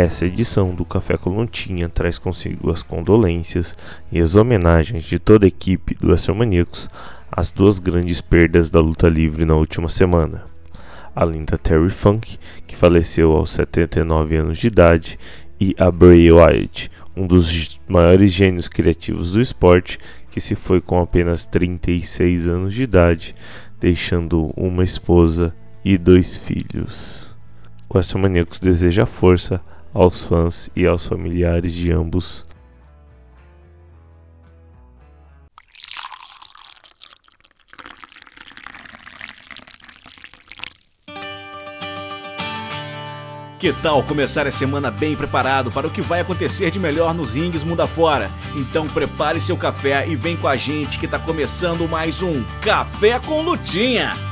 Essa edição do Café Coluntinha traz consigo as condolências e as homenagens de toda a equipe do WrestleManiacos às duas grandes perdas da luta livre na última semana. Além da Terry Funk, que faleceu aos 79 anos de idade, e a Bray Wyatt, um dos maiores gênios criativos do esporte, que se foi com apenas 36 anos de idade, deixando uma esposa e dois filhos. O WrestleManiacos deseja força aos fãs e aos familiares de ambos. Que tal começar a semana bem preparado para o que vai acontecer de melhor nos rings mundo afora? Então prepare seu café e vem com a gente que está começando mais um Café com Lutinha.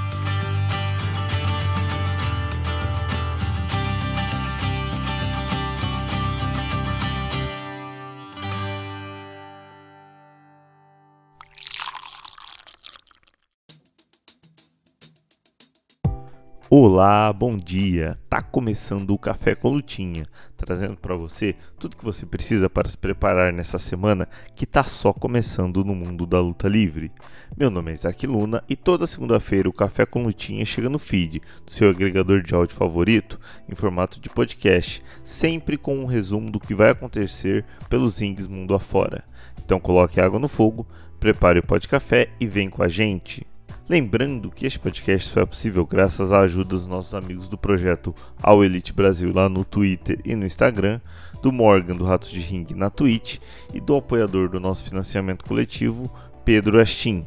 Olá, bom dia. Tá começando o Café com Lutinha, trazendo para você tudo que você precisa para se preparar nessa semana que tá só começando no mundo da luta livre. Meu nome é Isaac Luna e toda segunda-feira o Café com Lutinha chega no feed do seu agregador de áudio favorito em formato de podcast, sempre com um resumo do que vai acontecer pelos rings mundo afora. Então coloque água no fogo, prepare o pó de café e vem com a gente. Lembrando que este podcast foi possível graças à ajuda dos nossos amigos do projeto All Elite Brasil lá no Twitter e no Instagram, do Morgan do Ratos de Ring na Twitch e do apoiador do nosso financiamento coletivo, Pedro Astin.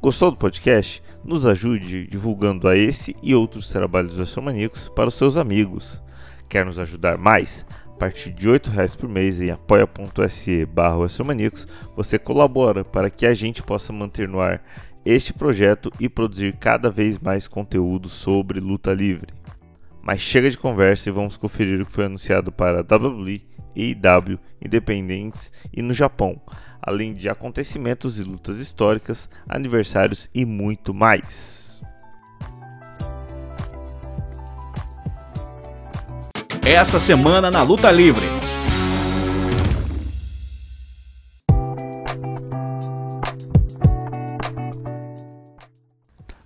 Gostou do podcast? Nos ajude divulgando a esse e outros trabalhos maníacos para os seus amigos. Quer nos ajudar mais? A partir de R$ reais por mês em apoia.se barra você colabora para que a gente possa manter no ar este projeto e produzir cada vez mais conteúdo sobre luta livre. Mas chega de conversa e vamos conferir o que foi anunciado para WWE, AEW, Independentes e no Japão, além de acontecimentos e lutas históricas, aniversários e muito mais. Essa semana na Luta Livre.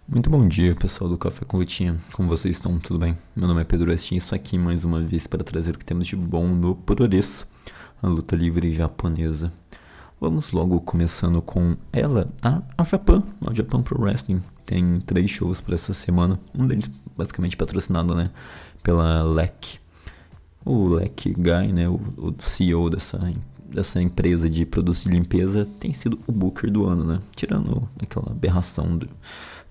Muito bom dia, pessoal do Café com Lutinha. Como vocês estão? Tudo bem? Meu nome é Pedro Westin e estou aqui mais uma vez para trazer o que temos de bom no Progresso, a luta livre japonesa. Vamos logo começando com ela, a, a Japan, a Japan Pro Wrestling. Tem três shows para essa semana, um deles basicamente patrocinado né, pela LEC. O LEC Guy, né, o, o CEO dessa, dessa empresa de produtos de limpeza, tem sido o Booker do ano, né? Tirando aquela aberração do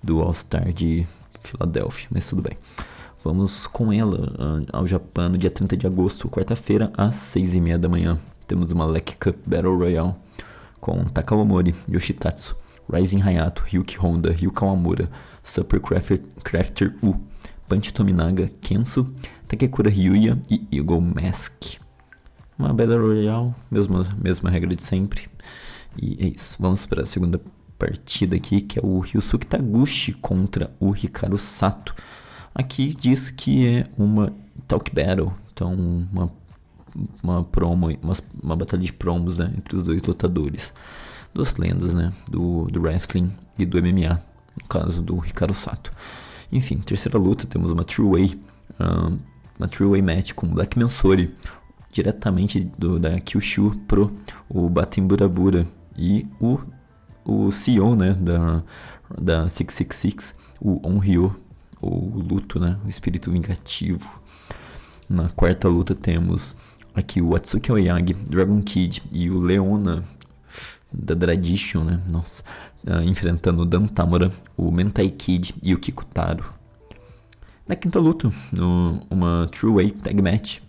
do All-Star de Filadélfia, mas tudo bem. Vamos com ela ah, ao Japão no dia 30 de agosto, quarta-feira, às 6 e meia da manhã. Temos uma Lek Cup Battle Royale com Takawamori, Yoshitatsu, Rising Hayato, Ryuki Honda, Ryu Kawamura, Super Crafter, Crafter U, Panchi Tominaga, Kensu, Takekura Ryuya e Eagle Mask. Uma Battle Royale, mesma, mesma regra de sempre. E é isso. Vamos para a segunda partida aqui, que é o Ryusuke Taguchi contra o Hikaru Sato. Aqui diz que é uma talk battle, então uma, uma promo, uma, uma batalha de promos né, entre os dois lutadores. Duas lendas né, do, do wrestling e do MMA, no caso do Hikaru Sato. Enfim, terceira luta, temos uma True Way, um, uma True Way match com Black Mansori, diretamente do, da Kyushu Pro, o Baten Burabura e o o CEO né, da, da 666, o Onryo, o luto, né, o espírito vingativo. Na quarta luta temos aqui o Atsuki Oyagi, Dragon Kid e o Leona da Tradition, né, nossa, uh, enfrentando o Dan Tamura, o Mentai Kid e o Kikutaro. Na quinta luta, no, uma True Way Tag Match,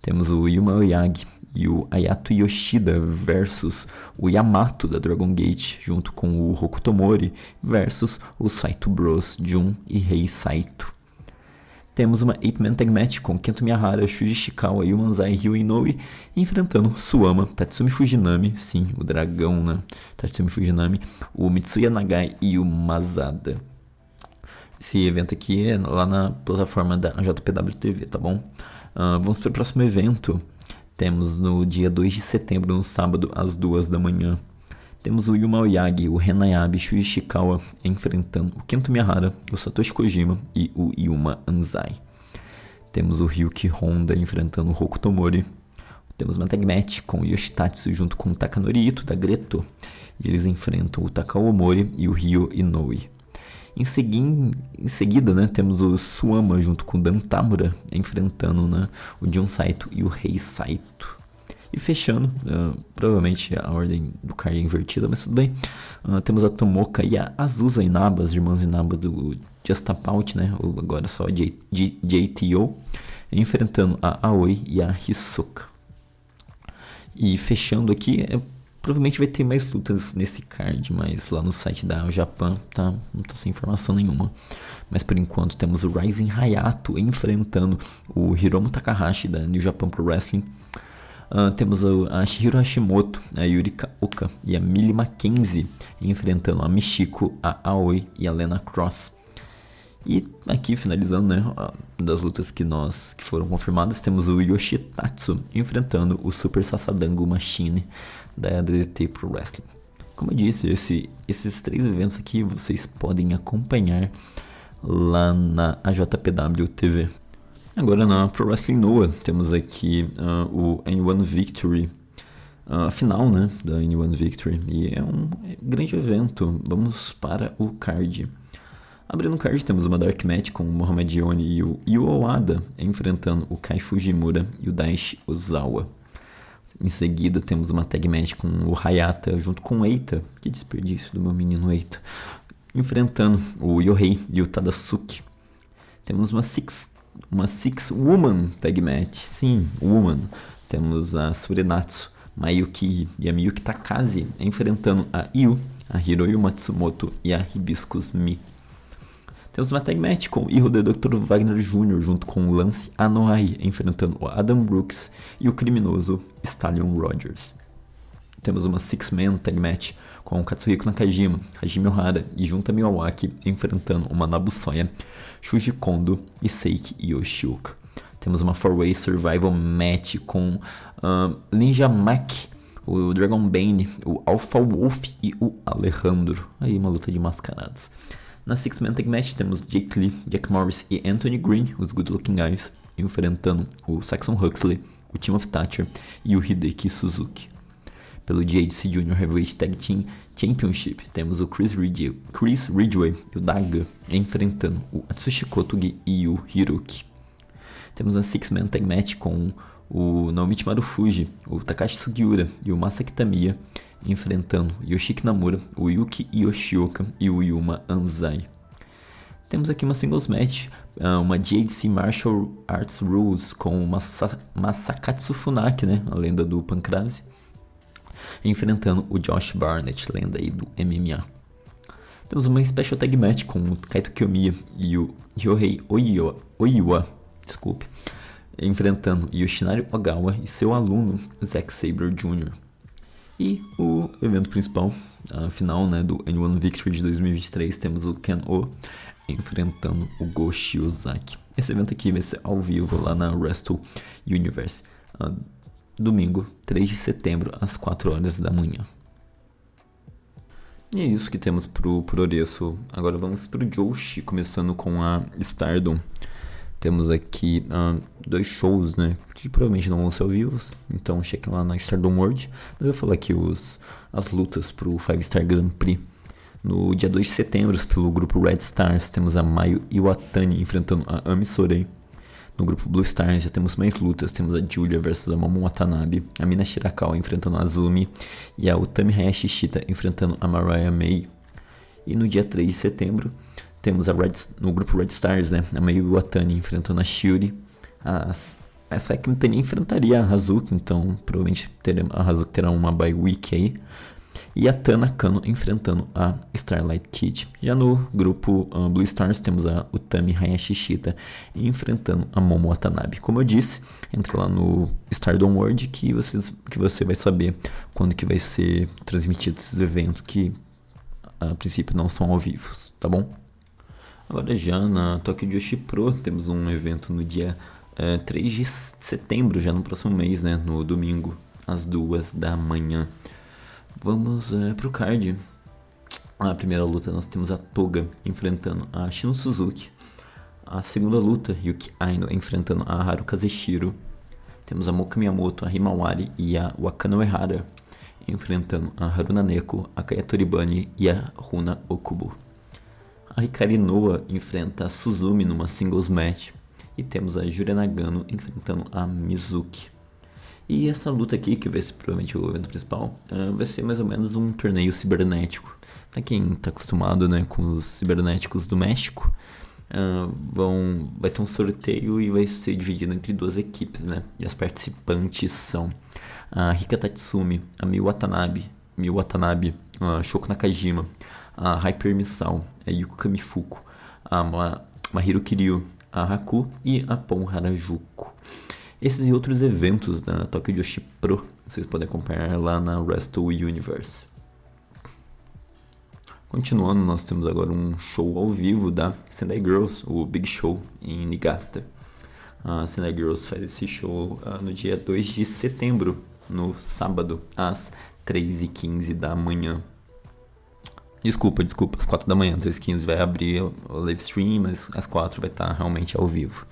temos o Yuma Oyagi e o Ayato Yoshida versus o Yamato da Dragon Gate, junto com o Hokutomori versus o Saito Bros, Jun e Rei Saito. Temos uma 8-man tag match com Kento Miyahara, Shuji Shikawa e Manzai Ryu Inoue enfrentando Suama, Tatsumi Fujinami, sim, o dragão, né? Tatsumi Fujinami, o Mitsuya Nagai e o Mazada. Esse evento aqui é lá na plataforma da JPW TV, tá bom? Uh, vamos para o próximo evento. Temos no dia 2 de setembro, no sábado, às 2 da manhã. Temos o Yuma Oyagi, o Renayabe Shuji Ishikawa enfrentando o Kento Miyahara, o Satoshi Kojima e o Yuma Anzai. Temos o Ryuki Honda enfrentando o Roku Tomori. Temos uma tag match com o Yoshitatsu junto com o Takanori Ito da Greto. E eles enfrentam o Takao Omori e o Ryo Inoue. Em, segui em seguida, né, temos o Suama junto com o Dan Tamura enfrentando né, o John Saito e o Rei Saito. E fechando, uh, provavelmente a ordem do card é invertida, mas tudo bem. Uh, temos a Tomoka e a Azusa Inaba, as irmãs Inaba do Just né? Ou agora só JTO, enfrentando a Aoi e a Hisoka. E fechando aqui, é Provavelmente vai ter mais lutas nesse card, mas lá no site da Japan tá, não tá sem informação nenhuma. Mas por enquanto temos o Rising Hayato enfrentando o Hiromu Takahashi da New Japan Pro Wrestling. Uh, temos a Shihiro Hashimoto, a Yurika Oka e a Millie Mackenzie enfrentando a Michiko, a Aoi e a Lena Cross. E aqui finalizando, né, das lutas que nós que foram confirmadas, temos o Yoshitatsu enfrentando o Super Sasadango Machine da DDT Pro Wrestling. Como eu disse, esse, esses três eventos aqui vocês podem acompanhar lá na AJPW TV. Agora na Pro Wrestling Noah temos aqui uh, o N1 Victory, a uh, final né, da N1 Victory, e é um grande evento. Vamos para o card. Abrindo o card temos uma Dark Match com o Mohamed Yoni e o Yu Owada enfrentando o Kai Fujimura e o Daishi Ozawa. Em seguida temos uma tag match com o Hayata junto com o Eita. Que desperdício do meu menino Eita. Enfrentando o Yohei e o Tadasuki. Temos uma Six, uma six Woman tag match. Sim, Woman. Temos a Surenatsu, Mayuki e a Miyuki Takazi enfrentando a Yu, a Hiroyu Matsumoto e a Hibiscus Mi. Temos uma tag match com o Dr. Wagner Jr. junto com Lance Anoa'i enfrentando o Adam Brooks e o criminoso Stallion Rogers. Temos uma six-man tag match com o Katsuhiko Nakajima, Hajime Ohara e Junta Miyawaki enfrentando o Manabu Soya, Shuji Kondo e Seiki Yoshioka. Temos uma four-way survival match com uh, Ninja Mac, o Dragon Bane, o Alpha Wolf e o Alejandro. Aí uma luta de mascarados. Na Six Man Tag Match temos Jake Lee, Jack Morris e Anthony Green, os Good Looking Guys, enfrentando o Saxon Huxley, o Team of Thatcher e o Hideki Suzuki. Pelo JDC Junior Heavyweight Tag Team Championship, temos o Chris, Ridgway, Chris Ridgway e o Daga enfrentando o Atsushi Kotogi e o Hiroki. Temos a Six Man Tag Match com o Naomichi Marufuji, o Takashi Sugiura e o Masa Kitamiya enfrentando Yoshiki Namura, o Yuki Yoshioka e o Yuma Anzai. Temos aqui uma singles match, ah, uma JDC Martial Arts Rules com Masa Masakatsu Funaki, né, a lenda do Pancrase, enfrentando o Josh Barnett, lenda aí do MMA. Temos uma special tag match com o Kaito Kiyomiya e o Ryohei Oiwa, Oiwa desculpe, enfrentando Yoshinari Ogawa e seu aluno Zack Sabre Jr. E o evento principal, a final né, do N1 Victory de 2023, temos o Ken O enfrentando o Go Shiozaki. Esse evento aqui vai ser ao vivo lá na Wrestle Universe, domingo, 3 de setembro, às 4 horas da manhã. E é isso que temos pro Proreço. Agora vamos pro Joshi, começando com a Stardom. Temos aqui uh, dois shows, né? Que provavelmente não vão ser ao vivo. Então chequem lá na Stardom World. Mas eu vou falar aqui os, as lutas pro 5 Star Grand Prix. No dia 2 de setembro, pelo grupo Red Stars, temos a Mayu Iwatani enfrentando a Ami Sorei. No grupo Blue Stars já temos mais lutas. Temos a Julia versus a Momo Watanabe, a Mina Shirakawa enfrentando a Azumi e a Utami Hayashi Shita enfrentando a Mariah May. E no dia 3 de setembro, temos Red, no grupo Red Stars, né? A Mayu enfrentando a Shuri. A, a Saiki Mitani enfrentaria a Hazuki, então provavelmente a Hazuki terá uma bye week aí. E a Tana Kano enfrentando a Starlight Kid. Já no grupo uh, Blue Stars temos a Utami Hayashi Shita enfrentando a Momo Watanabe. Como eu disse, entra lá no Stardom World que, vocês, que você vai saber quando que vai ser transmitido esses eventos que a princípio não são ao vivo, tá bom? Agora já na Tokyo Joshi Pro temos um evento no dia é, 3 de setembro, já no próximo mês, né? No domingo, às duas da manhã. Vamos é, pro card. A primeira luta nós temos a Toga enfrentando a Shino Suzuki. A segunda luta, Yuki Aino enfrentando a Haru Kazeshiro. Temos a Moka Miyamoto, a Himawari e a Wakano Ehara enfrentando a Haruna Neko, a Kaya Toribani e a Runa Okubo. A Hikari Noa enfrenta a Suzumi numa singles match. E temos a Juria Nagano enfrentando a Mizuki. E essa luta aqui, que vai ser provavelmente o evento principal, uh, vai ser mais ou menos um torneio cibernético. Para quem está acostumado né, com os cibernéticos do México, uh, vão, vai ter um sorteio e vai ser dividido entre duas equipes. Né? E as participantes são a Rika Tatsumi, a Miyu Watanabe, Miyu Watanabe Shoko Nakajima, a Hyper Misao, a Yuko Kamifuku, a Ma Mahiro Kiryu, a Haku e a Pon Harajuku. Esses e outros eventos da Tokyo Joshi Pro vocês podem acompanhar lá na Wrestle Universe. Continuando, nós temos agora um show ao vivo da Sendai Girls, o Big Show em Niigata. A Sendai Girls faz esse show uh, no dia 2 de setembro, no sábado, às 3h15 da manhã. Desculpa, desculpa, às 4 da manhã, 3h15 vai abrir o live stream, mas às 4 vai estar realmente ao vivo.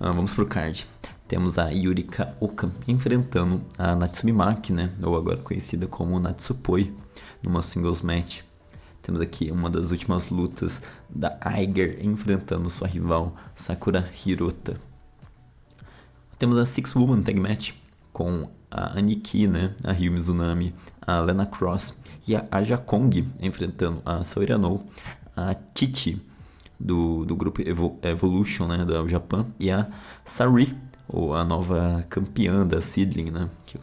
Uh, vamos pro card temos a Yurika Oka enfrentando a Natsumi Maki, né? Ou agora conhecida como Natsupoi, numa singles match. Temos aqui uma das últimas lutas da Aiger enfrentando sua rival Sakura Hirota. Temos a Six Woman Tag Match com a Aniki, né? A Ryu Mizunami, a Lena Cross e a Aja Kong enfrentando a Saori Anou, a Chichi do, do grupo Evo, Evolution, né? Do Japão, e a Sari ou a nova campeã da Seedling, né? Que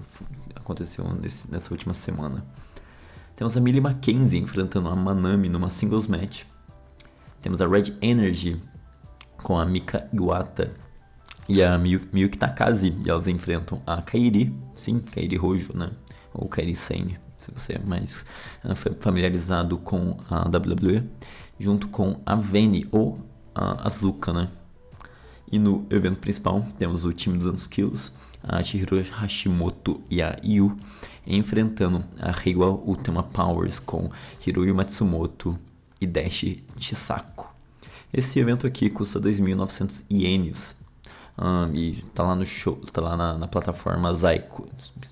aconteceu nesse, nessa última semana. Temos a Millie Mackenzie enfrentando a Manami numa singles match. Temos a Red Energy com a Mika Iwata e a Miyuki Takazi. E elas enfrentam a Kairi, sim, Kairi Rojo, né? Ou Kairi Sane, se você é mais uh, familiarizado com a WWE. Junto com a Vene ou a Azuka, né? E no evento principal temos o time dos Unskills, a Chihiro Hashimoto e a Yu enfrentando a Reiwa Ultima Powers com Hiroyu Matsumoto e Dash Chisako. Esse evento aqui custa 2.900 ienes um, e tá lá no show, tá lá na, na plataforma Zaiko.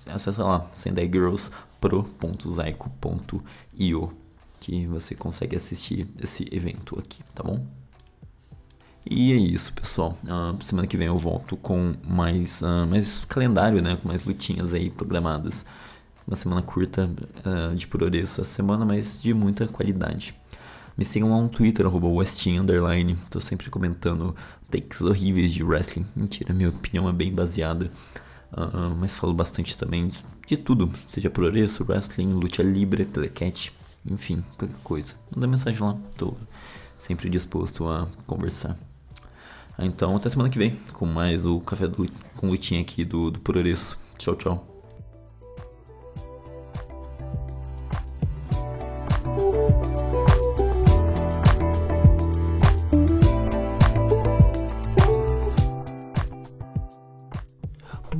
Acessa lá, sendaigirlspro.zaiko.io que você consegue assistir esse evento aqui, tá bom? E é isso, pessoal. Uh, semana que vem eu volto com mais, uh, mais calendário, né? Com mais lutinhas aí programadas. Uma semana curta uh, de por essa semana, mas de muita qualidade. Me sigam lá no Twitter, arroba. Tô sempre comentando takes horríveis de wrestling. Mentira, minha opinião é bem baseada. Uh, mas falo bastante também de tudo. Seja por wrestling, luta livre, telecat, enfim, qualquer coisa. Manda mensagem lá. Tô sempre disposto a conversar. Então, até semana que vem com mais o Café do, com Lutinha aqui do, do Puroreço. Tchau, tchau.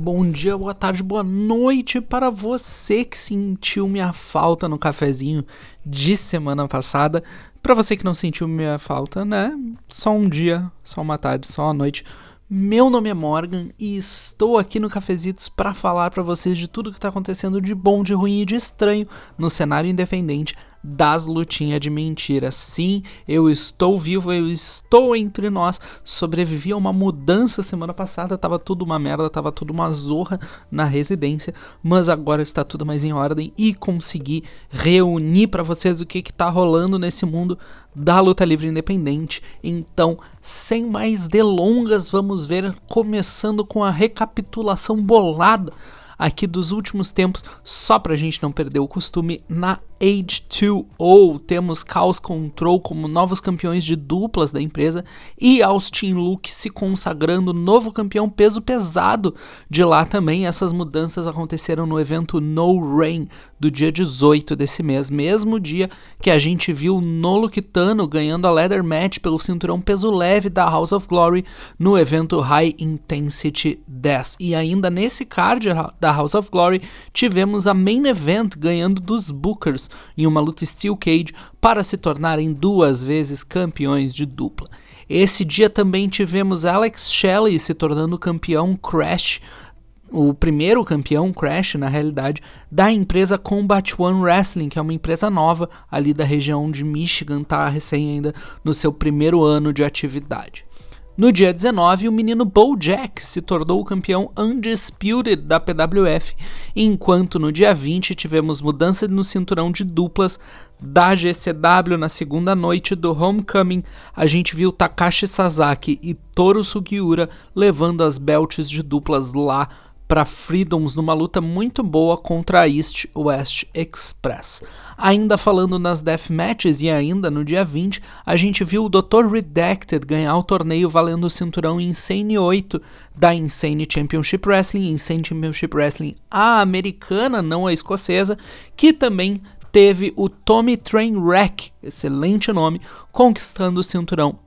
Bom dia, boa tarde, boa noite para você que sentiu minha falta no cafezinho de semana passada. Para você que não sentiu minha falta, né? Só um dia, só uma tarde, só uma noite. Meu nome é Morgan e estou aqui no Cafezitos para falar para vocês de tudo que está acontecendo de bom, de ruim e de estranho no cenário independente das lutinhas de mentira. Sim, eu estou vivo, eu estou entre nós. Sobrevivi a uma mudança semana passada, tava tudo uma merda, tava tudo uma zorra na residência, mas agora está tudo mais em ordem e consegui reunir para vocês o que que tá rolando nesse mundo da luta livre independente. Então, sem mais delongas, vamos ver começando com a recapitulação bolada aqui dos últimos tempos, só pra gente não perder o costume na H2O, temos Chaos Control como novos campeões de duplas da empresa e Austin Luke se consagrando novo campeão peso pesado de lá também. Essas mudanças aconteceram no evento No Rain do dia 18 desse mês, mesmo dia que a gente viu Nolo Kitano ganhando a leather match pelo cinturão peso leve da House of Glory no evento High Intensity 10. E ainda nesse card da House of Glory tivemos a main event ganhando dos Bookers em uma luta Steel Cage para se tornarem duas vezes campeões de dupla. Esse dia também tivemos Alex Shelley se tornando campeão Crash o primeiro campeão, Crash, na realidade, da empresa Combat One Wrestling, que é uma empresa nova ali da região de Michigan, tá recém ainda no seu primeiro ano de atividade. No dia 19, o menino Bojack se tornou o campeão Undisputed da PWF, enquanto no dia 20 tivemos mudança no cinturão de duplas da GCW na segunda noite do Homecoming. A gente viu Takashi Sasaki e Toru Sugiura levando as belts de duplas lá para Freedoms numa luta muito boa contra a East West Express. Ainda falando nas Death Matches e ainda no dia 20, a gente viu o Dr. Redacted ganhar o torneio valendo o cinturão Insane 8 da Insane Championship Wrestling, Insane Championship Wrestling a americana, não a escocesa, que também teve o Tommy Trainwreck, excelente nome, conquistando o cinturão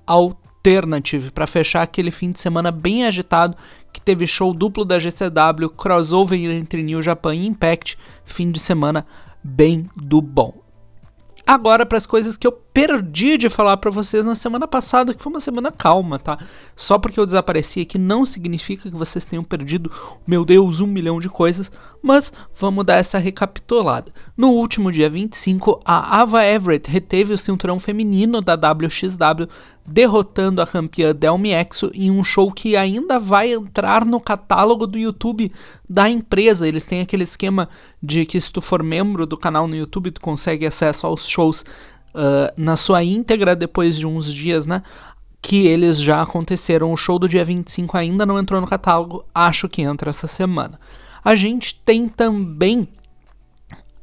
Alternative para fechar aquele fim de semana bem agitado que teve show duplo da GCW, crossover entre New Japan e Impact, fim de semana bem do bom. Agora para as coisas que eu perdi de falar para vocês na semana passada, que foi uma semana calma, tá? Só porque eu desapareci aqui não significa que vocês tenham perdido, meu Deus, um milhão de coisas, mas vamos dar essa recapitulada. No último dia 25, a Ava Everett reteve o cinturão feminino da WXW derrotando a campeã Delmi Exo em um show que ainda vai entrar no catálogo do YouTube da empresa. Eles têm aquele esquema de que se tu for membro do canal no YouTube, tu consegue acesso aos shows uh, na sua íntegra depois de uns dias, né? Que eles já aconteceram. O show do dia 25 ainda não entrou no catálogo, acho que entra essa semana. A gente tem também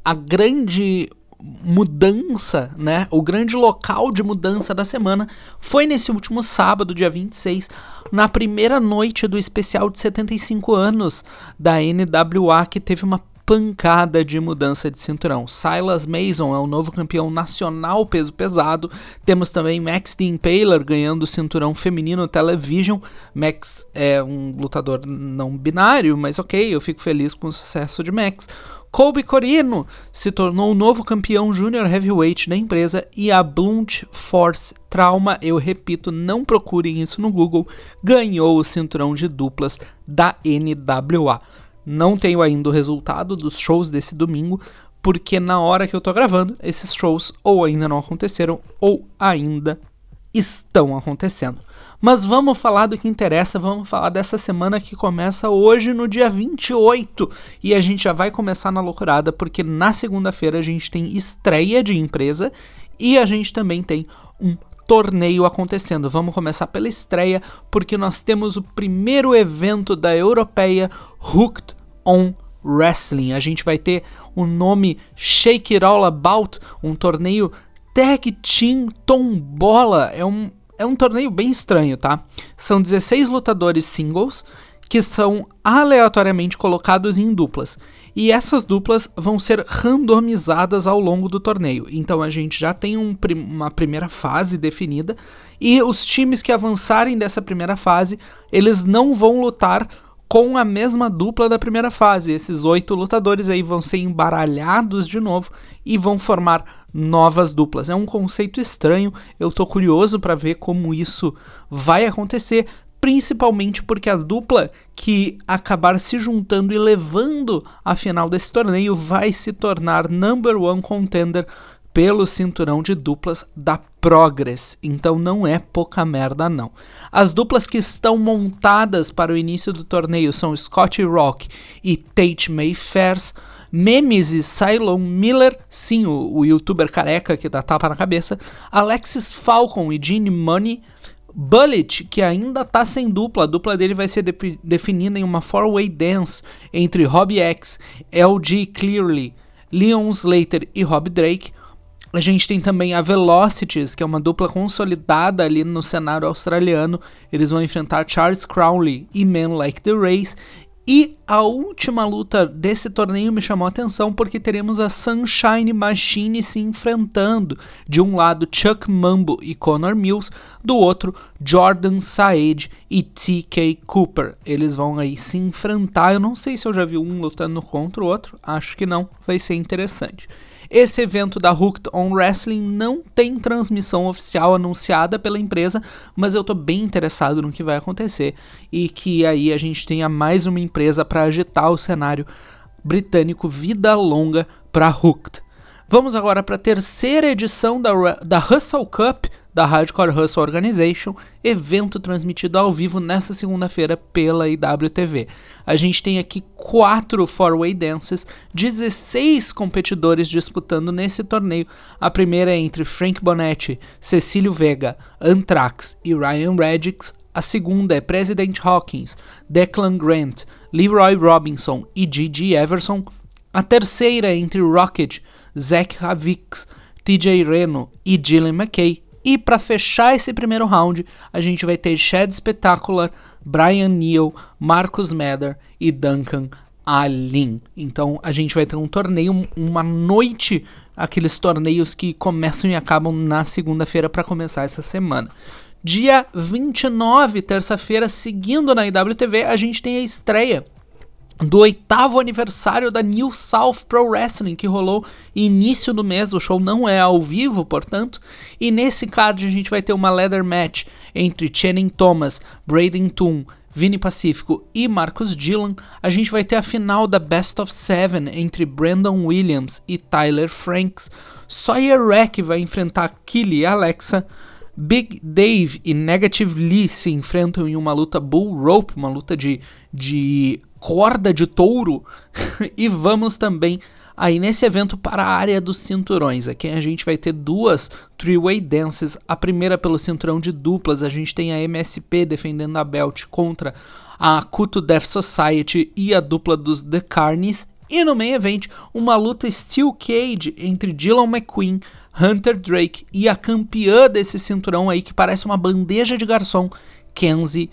a grande mudança, né? O grande local de mudança da semana foi nesse último sábado, dia 26, na primeira noite do especial de 75 anos da NWA, que teve uma pancada de mudança de cinturão. Silas Mason é o novo campeão nacional peso pesado. Temos também Max the Impaler ganhando o cinturão feminino Television. Max é um lutador não binário, mas ok, eu fico feliz com o sucesso de Max. Colby Corino se tornou o novo campeão júnior heavyweight da empresa e a Blunt Force Trauma, eu repito, não procurem isso no Google, ganhou o cinturão de duplas da NWA. Não tenho ainda o resultado dos shows desse domingo, porque na hora que eu tô gravando, esses shows ou ainda não aconteceram ou ainda estão acontecendo. Mas vamos falar do que interessa, vamos falar dessa semana que começa hoje no dia 28. E a gente já vai começar na loucurada, porque na segunda-feira a gente tem estreia de empresa e a gente também tem um torneio acontecendo. Vamos começar pela estreia, porque nós temos o primeiro evento da europeia Hooked on Wrestling. A gente vai ter o nome Shake It All About, um torneio Tag Team Tombola. É um é um torneio bem estranho, tá? São 16 lutadores singles que são aleatoriamente colocados em duplas. E essas duplas vão ser randomizadas ao longo do torneio. Então a gente já tem um, uma primeira fase definida. E os times que avançarem dessa primeira fase, eles não vão lutar com a mesma dupla da primeira fase. Esses oito lutadores aí vão ser embaralhados de novo e vão formar novas duplas. É um conceito estranho, eu tô curioso para ver como isso vai acontecer, principalmente porque a dupla que acabar se juntando e levando a final desse torneio vai se tornar number one contender pelo cinturão de duplas da Progress, então não é pouca merda não. As duplas que estão montadas para o início do torneio são Scott Rock e Tate Mayfairs, Memes e Cylon Miller, sim, o, o youtuber careca que dá tapa na cabeça, Alexis Falcon e Gene Money, Bullet, que ainda tá sem dupla, a dupla dele vai ser de definida em uma four-way dance entre Hobby X, LG Clearly, Leon Slater e Rob Drake. A gente tem também a Velocities, que é uma dupla consolidada ali no cenário australiano. Eles vão enfrentar Charles Crowley e Men Like the Race. E a última luta desse torneio me chamou a atenção porque teremos a Sunshine Machine se enfrentando. De um lado, Chuck Mambo e Connor Mills, do outro, Jordan Saed e TK Cooper. Eles vão aí se enfrentar. Eu não sei se eu já vi um lutando contra o outro, acho que não, vai ser interessante. Esse evento da Hooked on Wrestling não tem transmissão oficial anunciada pela empresa, mas eu tô bem interessado no que vai acontecer e que aí a gente tenha mais uma empresa para agitar o cenário britânico vida longa para Hooked. Vamos agora para a terceira edição da, da Hustle Cup, da Hardcore Hustle Organization, evento transmitido ao vivo nesta segunda-feira pela IWTV. A gente tem aqui quatro four-way dances, 16 competidores disputando nesse torneio. A primeira é entre Frank Bonetti, Cecílio Vega, Anthrax e Ryan Reddix. A segunda é President Hawkins, Declan Grant, Leroy Robinson e Gigi Everson. A terceira é entre Rocket, Zach Havix, TJ Reno e Dylan McKay. E para fechar esse primeiro round, a gente vai ter Chad Spectacular, Brian Neal, Marcus Mather e Duncan Alin. Então a gente vai ter um torneio, uma noite, aqueles torneios que começam e acabam na segunda-feira para começar essa semana. Dia 29, terça-feira, seguindo na IWTV, a gente tem a estreia do oitavo aniversário da New South Pro Wrestling, que rolou início do mês. O show não é ao vivo, portanto. E nesse card a gente vai ter uma leather match entre Channing Thomas, Braden Toon, Vini Pacífico e Marcus Dillon. A gente vai ter a final da Best of Seven entre Brandon Williams e Tyler Franks. Sawyer Rack vai enfrentar Killy e Alexa. Big Dave e Negative Lee se enfrentam em uma luta bull rope, uma luta de, de corda de touro. e vamos também aí nesse evento para a área dos cinturões. Aqui a gente vai ter duas three-way dances. A primeira pelo cinturão de duplas, a gente tem a MSP defendendo a belt contra a Kuto Death Society e a dupla dos The Carnies. E no main event, uma luta Steel Cage entre Dylan McQueen, Hunter Drake e a campeã desse cinturão aí que parece uma bandeja de garçom, Kenzie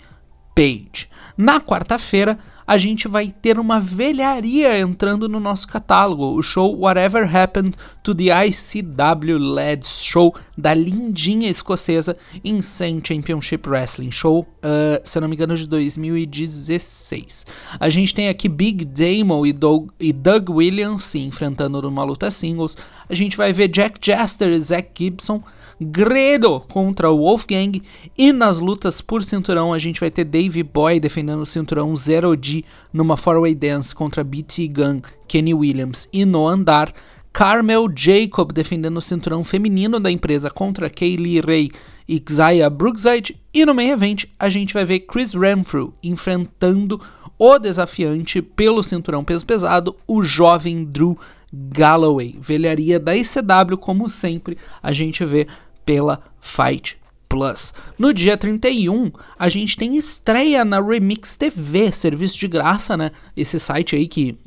Page. Na quarta-feira, a gente vai ter uma velharia entrando no nosso catálogo, o show Whatever Happened to the ICW Lads Show da lindinha escocesa Insane Championship Wrestling Show, uh, se não me engano, de 2016. A gente tem aqui Big Damo e Doug, e Doug Williams se enfrentando numa luta singles. A gente vai ver Jack Jester e Zack Gibson Gredo contra o Wolfgang. E nas lutas por cinturão, a gente vai ter Dave Boy defendendo o cinturão Zero G numa four-way dance contra BT Gunn, Kenny Williams e no andar. Carmel Jacob defendendo o cinturão feminino da empresa contra Kaylee Ray e Xia Brookside. E no main event, a gente vai ver Chris Renfrew enfrentando o desafiante pelo cinturão peso pesado, o jovem Drew Galloway. Velharia da ICW, como sempre, a gente vê pela Fight Plus. No dia 31, a gente tem estreia na Remix TV, serviço de graça, né? Esse site aí que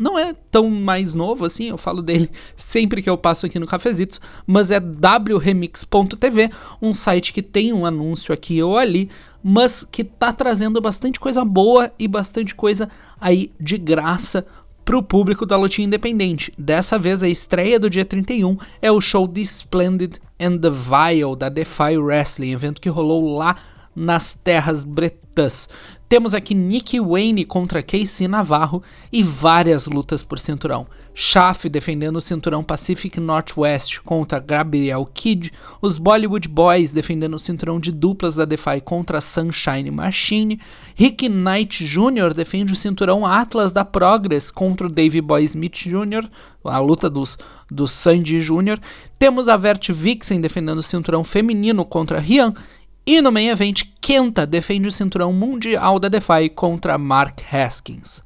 não é tão mais novo assim, eu falo dele sempre que eu passo aqui no Cafezitos, mas é wremix.tv, um site que tem um anúncio aqui ou ali, mas que tá trazendo bastante coisa boa e bastante coisa aí de graça para o público da lutinha independente. Dessa vez, a estreia do dia 31 é o show The Splendid and the Vile da Defy Wrestling, evento que rolou lá nas terras bretas. Temos aqui Nick Wayne contra Casey Navarro e várias lutas por cinturão. Schaff defendendo o cinturão Pacific Northwest contra Gabriel Kidd, os Bollywood Boys defendendo o cinturão de duplas da Defy contra Sunshine Machine, Rick Knight Jr. defende o cinturão Atlas da Progress contra o Dave Boy Smith Jr., a luta dos, do Sandy Jr. Temos a Vert Vixen defendendo o cinturão feminino contra Rian e no main event, Kenta defende o cinturão mundial da Defy contra Mark Haskins.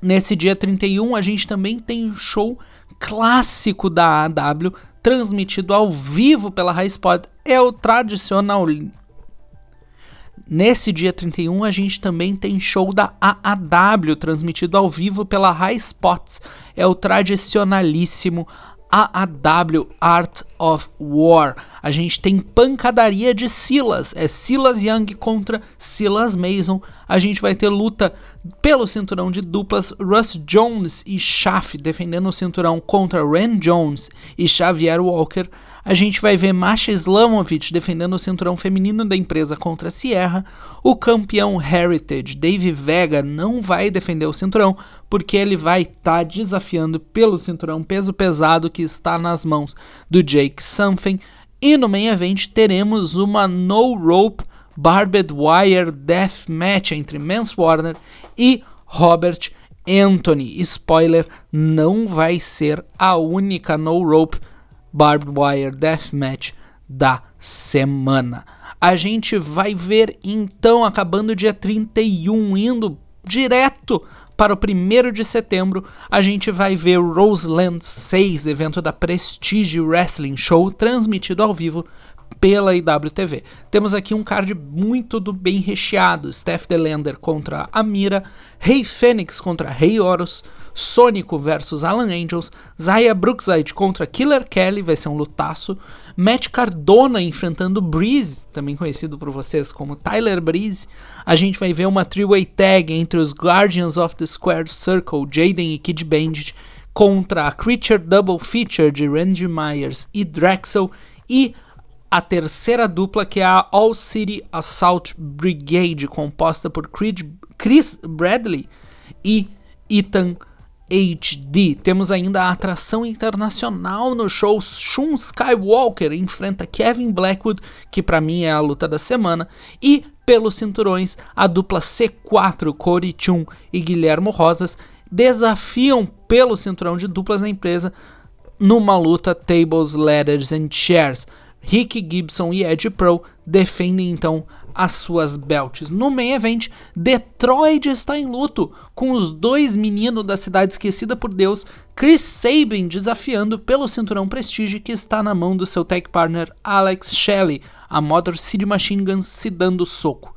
Nesse dia 31, a gente também tem um show clássico da AW, transmitido ao vivo pela High Spot. É o tradicional Nesse dia 31, a gente também tem show da AAW, transmitido ao vivo pela High Spots. É o tradicionalíssimo AAW Art of War. A gente tem pancadaria de Silas, é Silas Young contra Silas Mason. A gente vai ter luta pelo cinturão de duplas Russ Jones e Shaft defendendo o cinturão contra Ren Jones e Xavier Walker. A gente vai ver Masha Slamovich defendendo o cinturão feminino da empresa contra Sierra. O campeão Heritage, Dave Vega, não vai defender o cinturão porque ele vai estar tá desafiando pelo cinturão peso pesado que está nas mãos do Jake Something. E no main event teremos uma no rope barbed wire death match entre Mans Warner e Robert Anthony. Spoiler, não vai ser a única no rope barbed wire death match da semana. A gente vai ver então acabando dia 31 indo direto para o 1 de setembro, a gente vai ver o Roseland 6, evento da Prestige Wrestling Show, transmitido ao vivo pela IWTV. Temos aqui um card muito do bem recheado: Steph Delander contra Amira, Rei Fênix contra Rei Horus, Sônico versus Alan Angels, Zaya Brookside contra Killer Kelly, vai ser um lutaço, Matt Cardona enfrentando Breeze, também conhecido por vocês como Tyler Breeze. A gente vai ver uma three-way tag entre os Guardians of the Square Circle, Jaden e Kid Bandit, contra a Creature Double Feature de Randy Myers e Drexel e a terceira dupla que é a All City Assault Brigade, composta por Chris Bradley e Ethan HD. Temos ainda a atração internacional no show. Shun Skywalker enfrenta Kevin Blackwood, que para mim é a luta da semana, e pelos cinturões, a dupla C4, Corey Chun e Guilhermo Rosas, desafiam pelo cinturão de duplas da empresa numa luta Tables, Ladders and Chairs. Rick Gibson e Ed Pro defendem então as suas belts. No main event, Detroit está em luto, com os dois meninos da cidade esquecida por Deus, Chris Sabin desafiando pelo cinturão Prestige que está na mão do seu tag partner Alex Shelley, a Motor City Machine Guns se dando soco.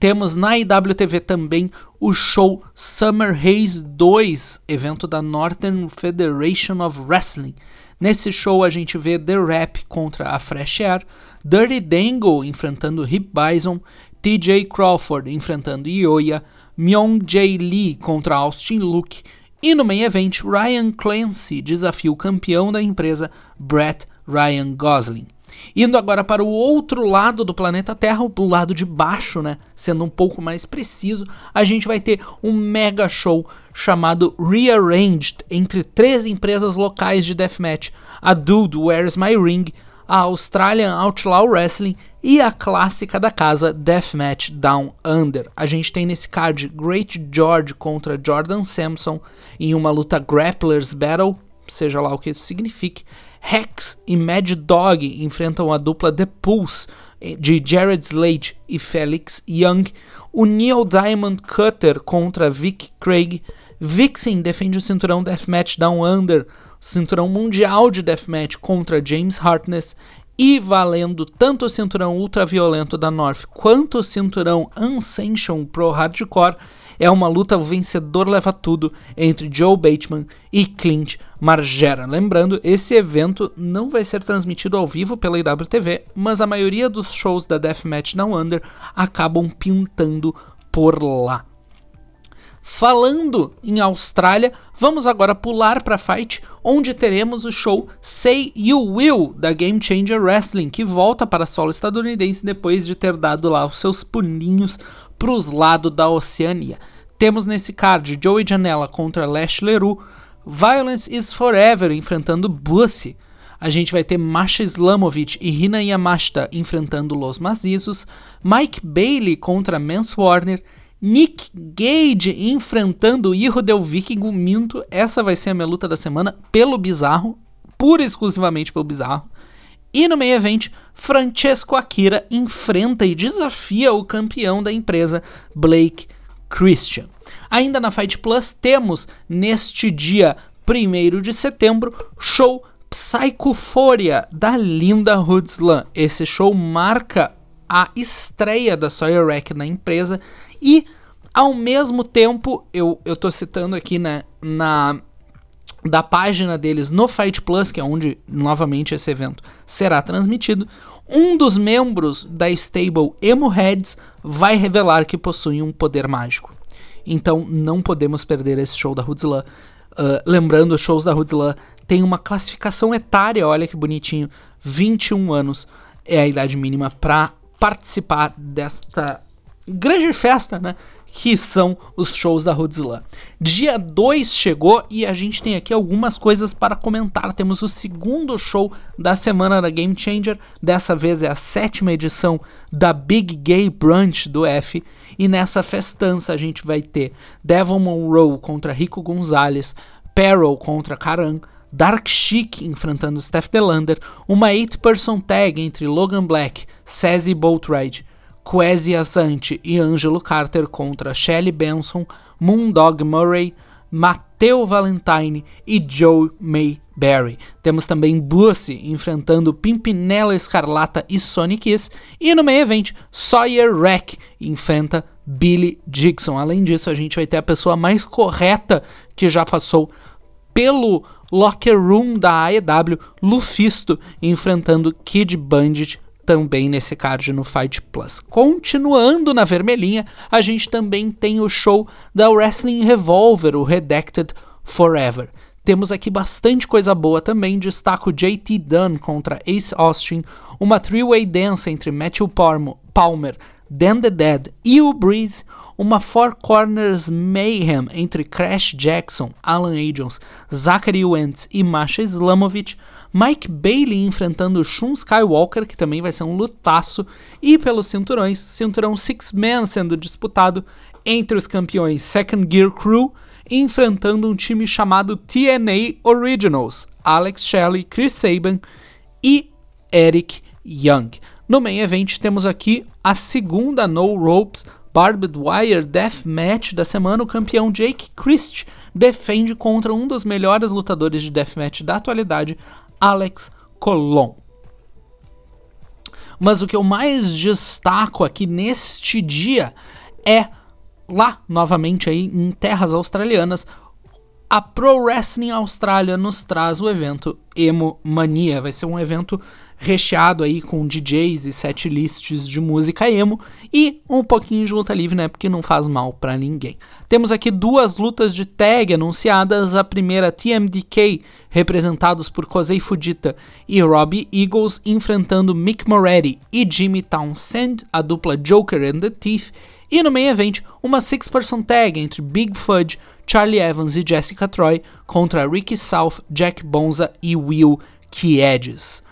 Temos na IWTV também o show Summer Haze 2, evento da Northern Federation of Wrestling. Nesse show a gente vê The Rap contra a Fresh Air, Dirty Dangle enfrentando Hip Bison, TJ Crawford enfrentando Ioya, Myung Jae Lee contra Austin Luke e no main event Ryan Clancy desafia o campeão da empresa Brett Ryan Gosling. Indo agora para o outro lado do planeta Terra, o lado de baixo, né? Sendo um pouco mais preciso, a gente vai ter um mega show chamado Rearranged entre três empresas locais de deathmatch: a Dude Where's My Ring, a Australian Outlaw Wrestling e a clássica da casa Deathmatch Down Under. A gente tem nesse card Great George contra Jordan Sampson em uma luta Grapplers Battle, seja lá o que isso signifique. Hex e Mad Dog enfrentam a dupla The Pulse eh, de Jared Slade e Felix Young. O Neil Diamond Cutter contra Vic Craig. Vixen defende o cinturão Deathmatch Down Under, cinturão mundial de Deathmatch contra James Hartness. E valendo tanto o cinturão ultraviolento da North quanto o cinturão Unsanctioned Pro Hardcore é uma luta o vencedor leva tudo entre Joe Bateman e Clint Margera. Lembrando, esse evento não vai ser transmitido ao vivo pela IWTV, mas a maioria dos shows da Deathmatch Down Under acabam pintando por lá. Falando em Austrália, vamos agora pular para Fight, onde teremos o show Say You Will da Game Changer Wrestling, que volta para solo estadunidense depois de ter dado lá os seus pulinhos para os lados da Oceania. Temos nesse card Joey Janela contra Lash Leroux, Violence is Forever enfrentando Bussy. A gente vai ter Masha Slamovich e Hina Yamashita enfrentando Los Mazizos, Mike Bailey contra Mance Warner, Nick Gage enfrentando Hijo del Vikingo Minto. Essa vai ser a minha luta da semana pelo bizarro, pura e exclusivamente pelo bizarro. E no meio evento, Francesco Akira enfrenta e desafia o campeão da empresa, Blake Christian. Ainda na Fight Plus temos neste dia 1 de setembro show Psychophoria da Linda Hoodslan. Esse show marca a estreia da Sawyer Rack na empresa e ao mesmo tempo, eu, eu tô citando aqui né, na da página deles no Fight Plus, que é onde novamente esse evento será transmitido, um dos membros da stable Emo Heads vai revelar que possui um poder mágico. Então não podemos perder esse show da Hudzilla. Uh, lembrando, os shows da Hudzilla tem uma classificação etária, olha que bonitinho, 21 anos é a idade mínima para participar desta grande festa, né? que são os shows da Rodzilla. Dia 2 chegou e a gente tem aqui algumas coisas para comentar. Temos o segundo show da semana da Game Changer. Dessa vez é a sétima edição da Big Gay Brunch do F. E nessa festança a gente vai ter Devil Monroe contra Rico Gonzalez, Peril contra Karan, Dark Chic enfrentando Steph Delander, uma 8-person tag entre Logan Black, Sassy Boatwright, Kwesi Asante e Angelo Carter contra Shelley Benson, Moondog Murray, Matteo Valentine e Joe Mayberry. Temos também Bussy enfrentando Pimpinela Escarlata e Sonic Kiss. E no meio evento, Sawyer Rack enfrenta Billy Dixon. Além disso, a gente vai ter a pessoa mais correta que já passou pelo locker room da AEW, Lufisto, enfrentando Kid Bandit também nesse card no Fight Plus. Continuando na vermelhinha, a gente também tem o show da Wrestling Revolver, o Redacted Forever. Temos aqui bastante coisa boa também. Destaco JT Dunn contra Ace Austin, uma three-way dance entre Matthew Palmer, Dan the Dead e o Breeze, uma Four Corners Mayhem entre Crash Jackson, Alan Agents, Zachary Wentz e Masha Islamovic, Mike Bailey enfrentando Shun Skywalker, que também vai ser um lutaço, e pelos cinturões, cinturão Six Man sendo disputado entre os campeões Second Gear Crew, enfrentando um time chamado TNA Originals, Alex Shelley, Chris Saban e Eric Young. No main event temos aqui a segunda No Ropes Barbed Wire Death Match da semana, o campeão Jake Christ defende contra um dos melhores lutadores de deathmatch da atualidade, Alex Colon. Mas o que eu mais destaco aqui neste dia é lá novamente aí em terras australianas, a Pro Wrestling Austrália nos traz o evento Emo Mania. Vai ser um evento recheado aí com DJs e setlists de música emo e um pouquinho de luta livre, né? Porque não faz mal para ninguém. Temos aqui duas lutas de tag anunciadas. A primeira, TMDK, representados por Kosei Fujita e Robbie Eagles, enfrentando Mick Moretti e Jimmy Townsend, a dupla Joker and the Thief. E no main event, uma six-person tag entre Big Fudge, Charlie Evans e Jessica Troy contra Ricky South, Jack Bonza e Will Kiedis.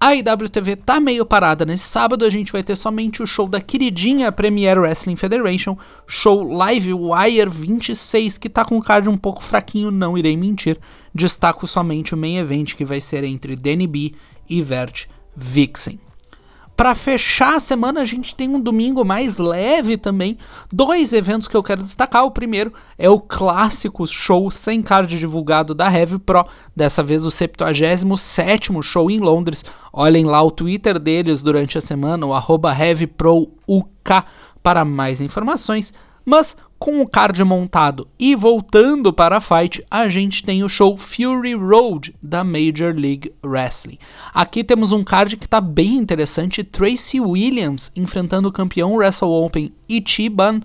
A IWTV tá meio parada nesse sábado, a gente vai ter somente o show da queridinha Premier Wrestling Federation, show Live Wire 26, que tá com o card um pouco fraquinho, não irei mentir. Destaco somente o main event que vai ser entre Danny B e Vert Vixen. Para fechar a semana, a gente tem um domingo mais leve também. Dois eventos que eu quero destacar. O primeiro é o clássico show sem card divulgado da Heavy Pro. Dessa vez o 77 show em Londres. Olhem lá o Twitter deles durante a semana, o HeavyProUK, para mais informações. Mas com o card montado e voltando para a fight, a gente tem o show Fury Road da Major League Wrestling. Aqui temos um card que está bem interessante: Tracy Williams enfrentando o campeão Wrestle Open Ichiban.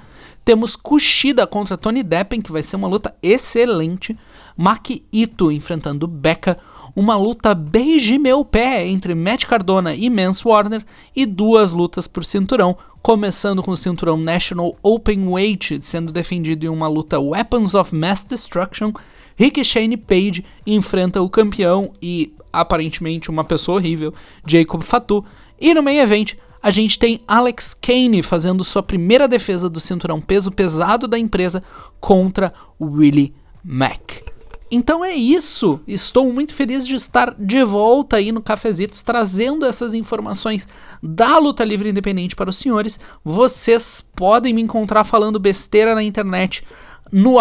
Temos Kushida contra Tony Deppen, que vai ser uma luta excelente. Maki Ito enfrentando Becca uma luta beije meu pé entre Matt Cardona e Mance Warner e duas lutas por cinturão, começando com o cinturão National Open Weight sendo defendido em uma luta Weapons of Mass Destruction. Rick Shane Page enfrenta o campeão e aparentemente uma pessoa horrível, Jacob Fatu. E no main event, a gente tem Alex Kane fazendo sua primeira defesa do cinturão peso pesado da empresa contra Willie Mack. Então é isso. Estou muito feliz de estar de volta aí no Cafezitos trazendo essas informações da luta livre independente para os senhores. Vocês podem me encontrar falando besteira na internet no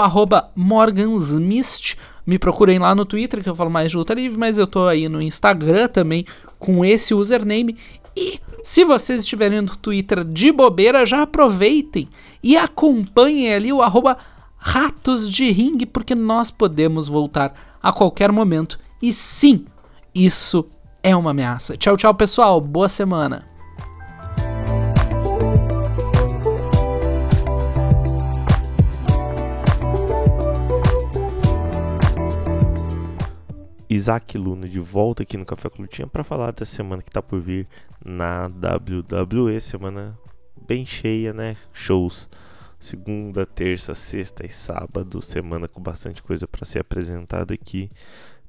morgansmist. Me procurem lá no Twitter que eu falo mais de luta livre, mas eu tô aí no Instagram também com esse username E se vocês estiverem no Twitter de bobeira, já aproveitem e acompanhem ali o arroba Ratos de Ringue, porque nós podemos voltar a qualquer momento. E sim, isso é uma ameaça. Tchau, tchau, pessoal. Boa semana. Isaac Luna de volta aqui no Café Clutinha para falar da semana que está por vir na WWE, semana bem cheia, né? Shows segunda, terça, sexta e sábado, semana com bastante coisa para ser apresentada aqui,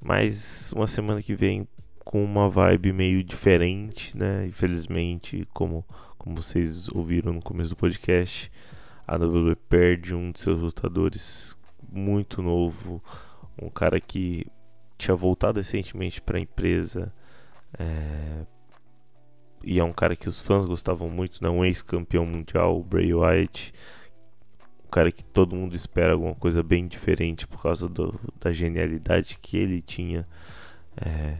mas uma semana que vem com uma vibe meio diferente, né? Infelizmente, como como vocês ouviram no começo do podcast, a WWE perde um de seus lutadores muito novo, um cara que tinha voltado recentemente para a empresa. É, e é um cara que os fãs gostavam muito, né? um ex-campeão mundial, o Bray Wyatt. Cara que todo mundo espera alguma coisa bem diferente por causa do, da genialidade que ele tinha é,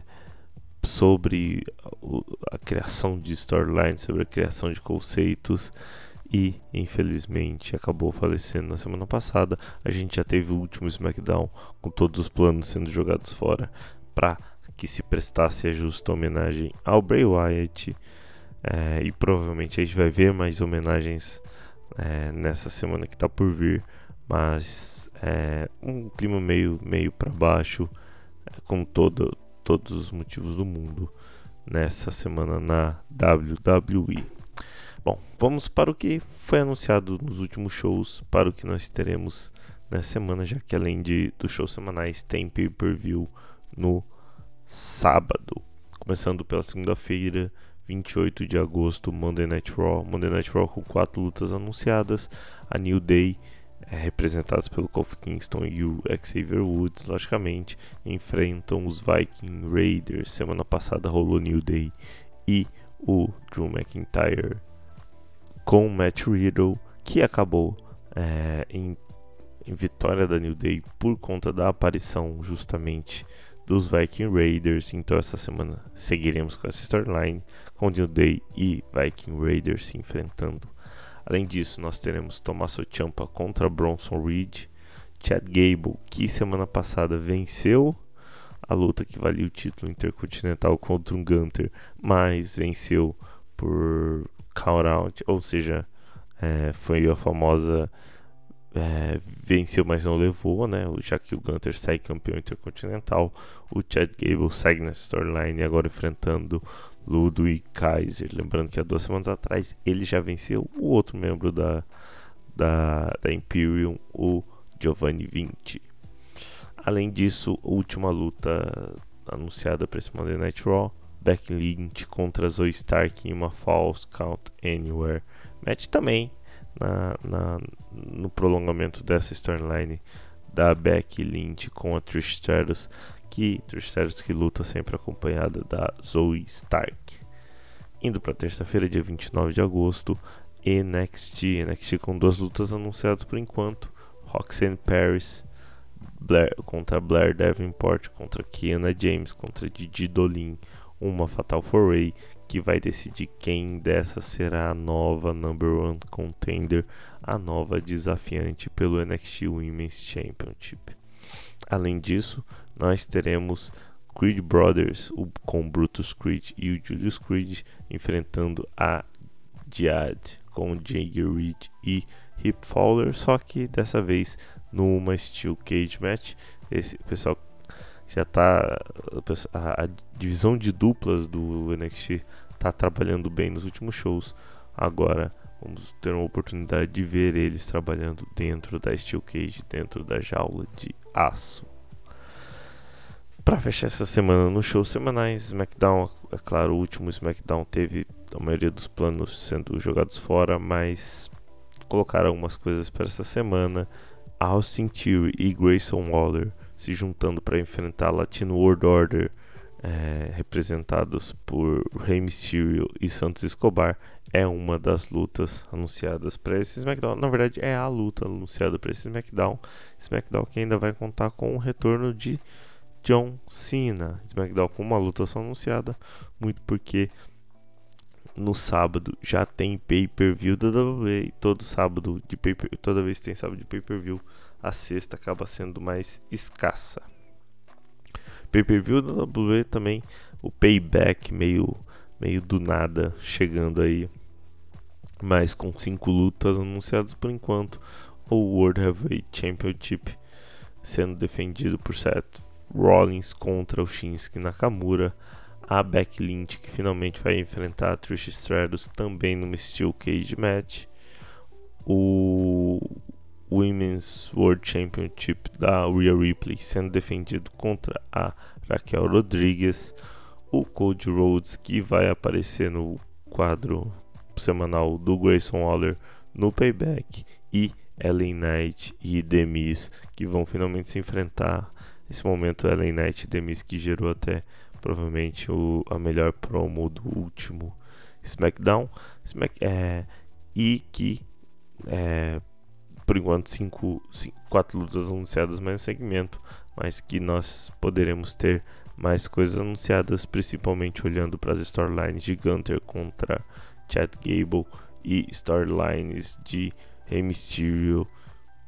sobre a, a criação de storylines, sobre a criação de conceitos e infelizmente acabou falecendo na semana passada. A gente já teve o último SmackDown com todos os planos sendo jogados fora para que se prestasse a justa homenagem ao Bray Wyatt. É, e provavelmente a gente vai ver mais homenagens é, nessa semana que está por vir, mas é, um clima meio, meio para baixo, é, como todo, todos os motivos do mundo nessa semana na WWE. Bom, vamos para o que foi anunciado nos últimos shows, para o que nós teremos nessa semana, já que além de dos shows semanais tem pay-per-view no sábado. Começando pela segunda-feira, 28 de agosto, Monday Night Raw. Monday Night Raw com quatro lutas anunciadas. A New Day, é, representados pelo Kofi Kingston e o Xavier Woods, logicamente, enfrentam os Viking Raiders. Semana passada rolou New Day e o Drew McIntyre com Matt Riddle, que acabou é, em, em, vitória da New Day por conta da aparição justamente dos Viking Raiders. Então essa semana seguiremos com essa storyline com New Day e Viking Raiders se enfrentando. Além disso, nós teremos Tommaso Ciampa contra Bronson Reed, Chad Gable, que semana passada venceu a luta que valia o título intercontinental contra um Gunter, mas venceu por count out, ou seja, é, foi a famosa é, venceu, mas não levou, né? Já que o Gunter sai campeão intercontinental, o Chad Gable segue nessa storyline agora enfrentando Ludwig Kaiser. Lembrando que há duas semanas atrás ele já venceu o outro membro da, da, da Imperium, o Giovanni Vinci. Além disso, a última luta anunciada para esse Monday Night Raw Becky Lynch contra Zoe Stark em uma False Count Anywhere. Match também na, na, no prolongamento dessa storyline da Becky Lynch com a Trish Stratus, que Trish Stratus que luta sempre acompanhada da Zoe Stark. Indo para terça-feira, dia 29 de agosto, NXT, NXT com duas lutas anunciadas por enquanto, Roxanne Paris Blair, contra Blair Davenport, contra Kiana James, contra Didi Dolin uma Fatal 4 que vai decidir quem dessa será a nova number one contender, a nova desafiante pelo NXT Women's Championship. Além disso, nós teremos Creed Brothers o, com Brutus Creed e o Julius Creed enfrentando a Jad com Jagger Reed e Hip Fowler, só que dessa vez numa Steel Cage Match. Esse pessoal já tá a, a divisão de duplas do NXT tá trabalhando bem nos últimos shows. Agora vamos ter uma oportunidade de ver eles trabalhando dentro da Steel Cage, dentro da jaula de aço. Para fechar essa semana nos shows semanais, SmackDown, é claro, o último SmackDown teve a maioria dos planos sendo jogados fora, mas colocaram algumas coisas para essa semana. Austin Theory e Grayson Waller se juntando para enfrentar Latino World Order, é, representados por Rey Mysterio e Santos Escobar, é uma das lutas anunciadas para esse SmackDown. Na verdade, é a luta anunciada para esse SmackDown. SmackDown que ainda vai contar com o retorno de John Cena. SmackDown com uma luta só anunciada, muito porque no sábado já tem pay-per-view da WWE. Todo sábado de pay toda vez que tem sábado de pay-per-view, a sexta acaba sendo mais escassa. Pay-per-view da WWE também, o payback meio meio do nada chegando aí, mas com cinco lutas anunciadas por enquanto. O World Heavyweight Championship sendo defendido por Seth Rollins contra o Shinsuke Nakamura a Becky Lynch que finalmente vai enfrentar a Trish Stratus também no Steel Cage Match. O Women's World Championship da Rhea Ripley sendo defendido contra a Raquel Rodrigues. O Cody Rhodes que vai aparecer no quadro semanal do Grayson Waller no Payback e Ellen Knight e Demis que vão finalmente se enfrentar. Esse momento Ellen Knight e Demis que gerou até provavelmente o, a melhor promo do último SmackDown. Smack, é, e que, é, por enquanto, cinco, cinco, quatro lutas anunciadas mais um segmento, mas que nós poderemos ter mais coisas anunciadas, principalmente olhando para as storylines de Gunter contra Chad Gable e storylines de Rey Mysterio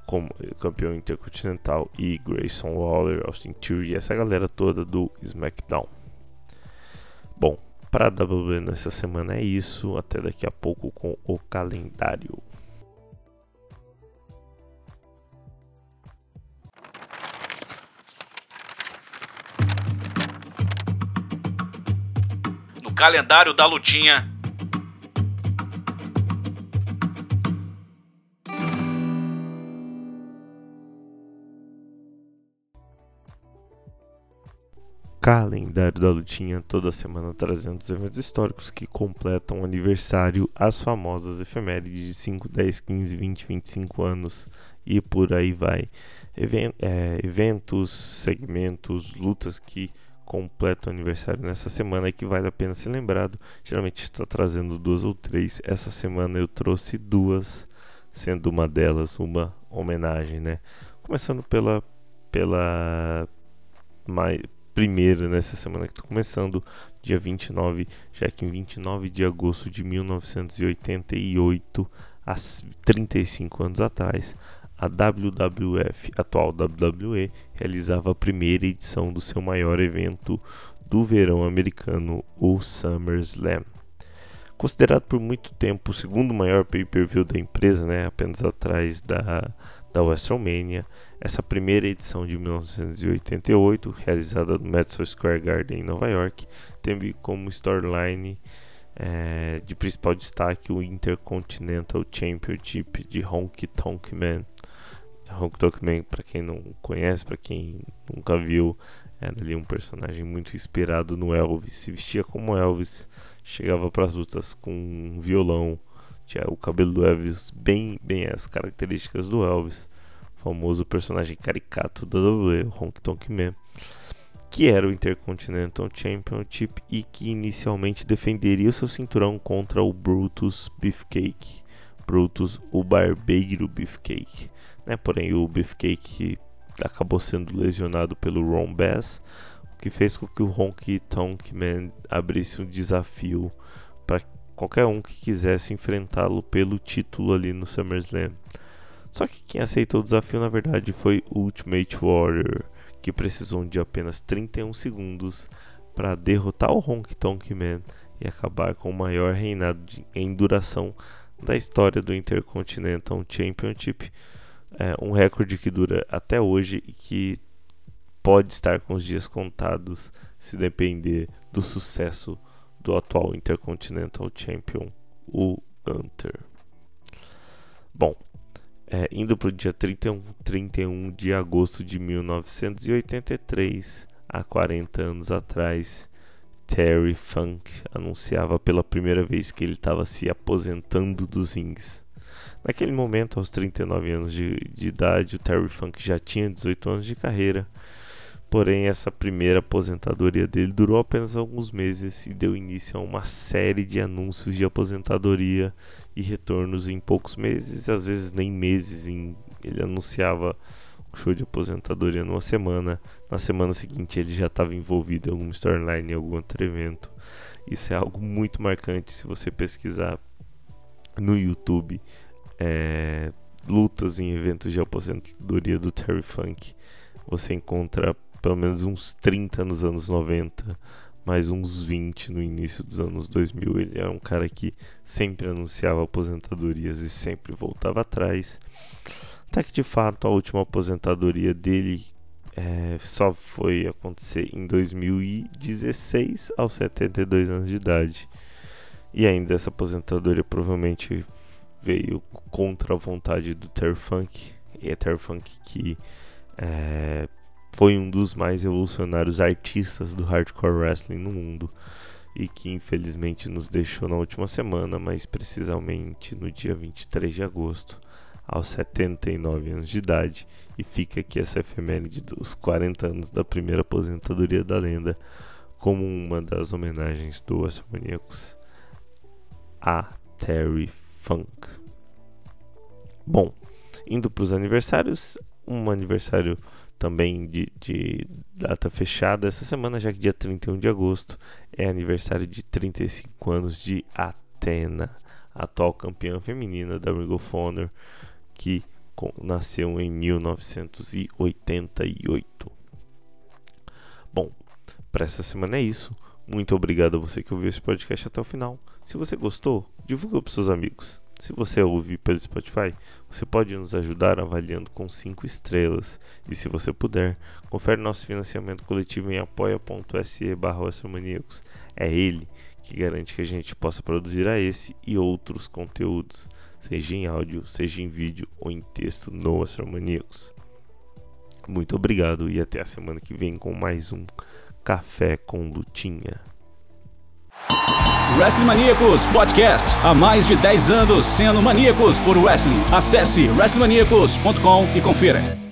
como campeão intercontinental e Grayson Waller, Austin Theory, essa galera toda do SmackDown. Bom, para a WWE nessa semana é isso. Até daqui a pouco com o calendário. Calendário da lutinha calendário da lutinha toda semana trazendo os eventos históricos que completam o aniversário, as famosas efemérides de 5, 10, 15, 20, 25 anos e por aí vai. Even é, eventos, segmentos, lutas que completam o aniversário nessa semana que vale a pena ser lembrado. Geralmente estou trazendo duas ou três. Essa semana eu trouxe duas, sendo uma delas uma homenagem, né? Começando pela pela mais, primeira nessa semana que está começando, dia 29, já que em 29 de agosto de 1988, há 35 anos atrás, a WWF, atual WWE, realizava a primeira edição do seu maior evento do verão americano, o SummerSlam. Considerado por muito tempo o segundo maior pay-per-view da empresa, né, apenas atrás da, da WrestleMania, essa primeira edição de 1988, realizada no Madison Square Garden em Nova York, teve como storyline é, de principal destaque o Intercontinental Championship de Honky Tonk Man. Honky Tonk Man, para quem não conhece, para quem nunca viu, era ali um personagem muito inspirado no Elvis. Se vestia como Elvis, chegava para as lutas com um violão, tinha o cabelo do Elvis bem, bem as características do Elvis famoso personagem caricato da WWE, Tonk Man, que era o Intercontinental Championship e que inicialmente defenderia o seu cinturão contra o Brutus Beefcake. Brutus, o barbeiro Beefcake. Né? Porém, o Beefcake acabou sendo lesionado pelo Ron Bass, o que fez com que o Honky Tonk Man abrisse um desafio para qualquer um que quisesse enfrentá-lo pelo título ali no SummerSlam. Só que quem aceitou o desafio na verdade foi Ultimate Warrior, que precisou de apenas 31 segundos para derrotar o Honky Tonk Man e acabar com o maior reinado de, em duração da história do Intercontinental Championship, é, um recorde que dura até hoje e que pode estar com os dias contados se depender do sucesso do atual Intercontinental Champion, o Hunter. Bom, é, indo para o dia 31, 31 de agosto de 1983, há 40 anos atrás, Terry Funk anunciava pela primeira vez que ele estava se aposentando dos rings. Naquele momento, aos 39 anos de, de idade, o Terry Funk já tinha 18 anos de carreira Porém, essa primeira aposentadoria dele durou apenas alguns meses e deu início a uma série de anúncios de aposentadoria e retornos em poucos meses, às vezes nem meses. Em, ele anunciava show de aposentadoria numa semana. Na semana seguinte ele já estava envolvido em alguma storyline, em algum outro evento. Isso é algo muito marcante se você pesquisar no YouTube é, lutas em eventos de aposentadoria do Terry Funk. Você encontra pelo menos uns 30 nos anos 90, mais uns 20 no início dos anos 2000. Ele era um cara que sempre anunciava aposentadorias e sempre voltava atrás. Até que de fato a última aposentadoria dele é, só foi acontecer em 2016, aos 72 anos de idade. E ainda essa aposentadoria provavelmente veio contra a vontade do Terry Funk. E é Terry Funk que é, foi um dos mais revolucionários artistas do hardcore wrestling no mundo e que infelizmente nos deixou na última semana, mais precisamente no dia 23 de agosto, aos 79 anos de idade. E fica aqui essa efeméride dos 40 anos da primeira aposentadoria da lenda, como uma das homenagens do Astromaníacos a Terry Funk. Bom, indo para os aniversários, um aniversário também de, de, data fechada essa semana, já que dia 31 de agosto é aniversário de 35 anos de Athena, atual campeã feminina da Ring of Honor, que nasceu em 1988. Bom, para essa semana é isso. Muito obrigado a você que ouviu esse podcast até o final. Se você gostou, divulga para seus amigos. Se você ouve pelo Spotify, você pode nos ajudar avaliando com 5 estrelas. E se você puder, confere nosso financiamento coletivo em apoia.se barra É ele que garante que a gente possa produzir a esse e outros conteúdos, seja em áudio, seja em vídeo ou em texto no Astromaníacos. Muito obrigado e até a semana que vem com mais um Café com Lutinha. Wrestling Maníacos Podcast. Há mais de 10 anos sendo maníacos por wrestling. Acesse wrestlingmaníacos.com e confira.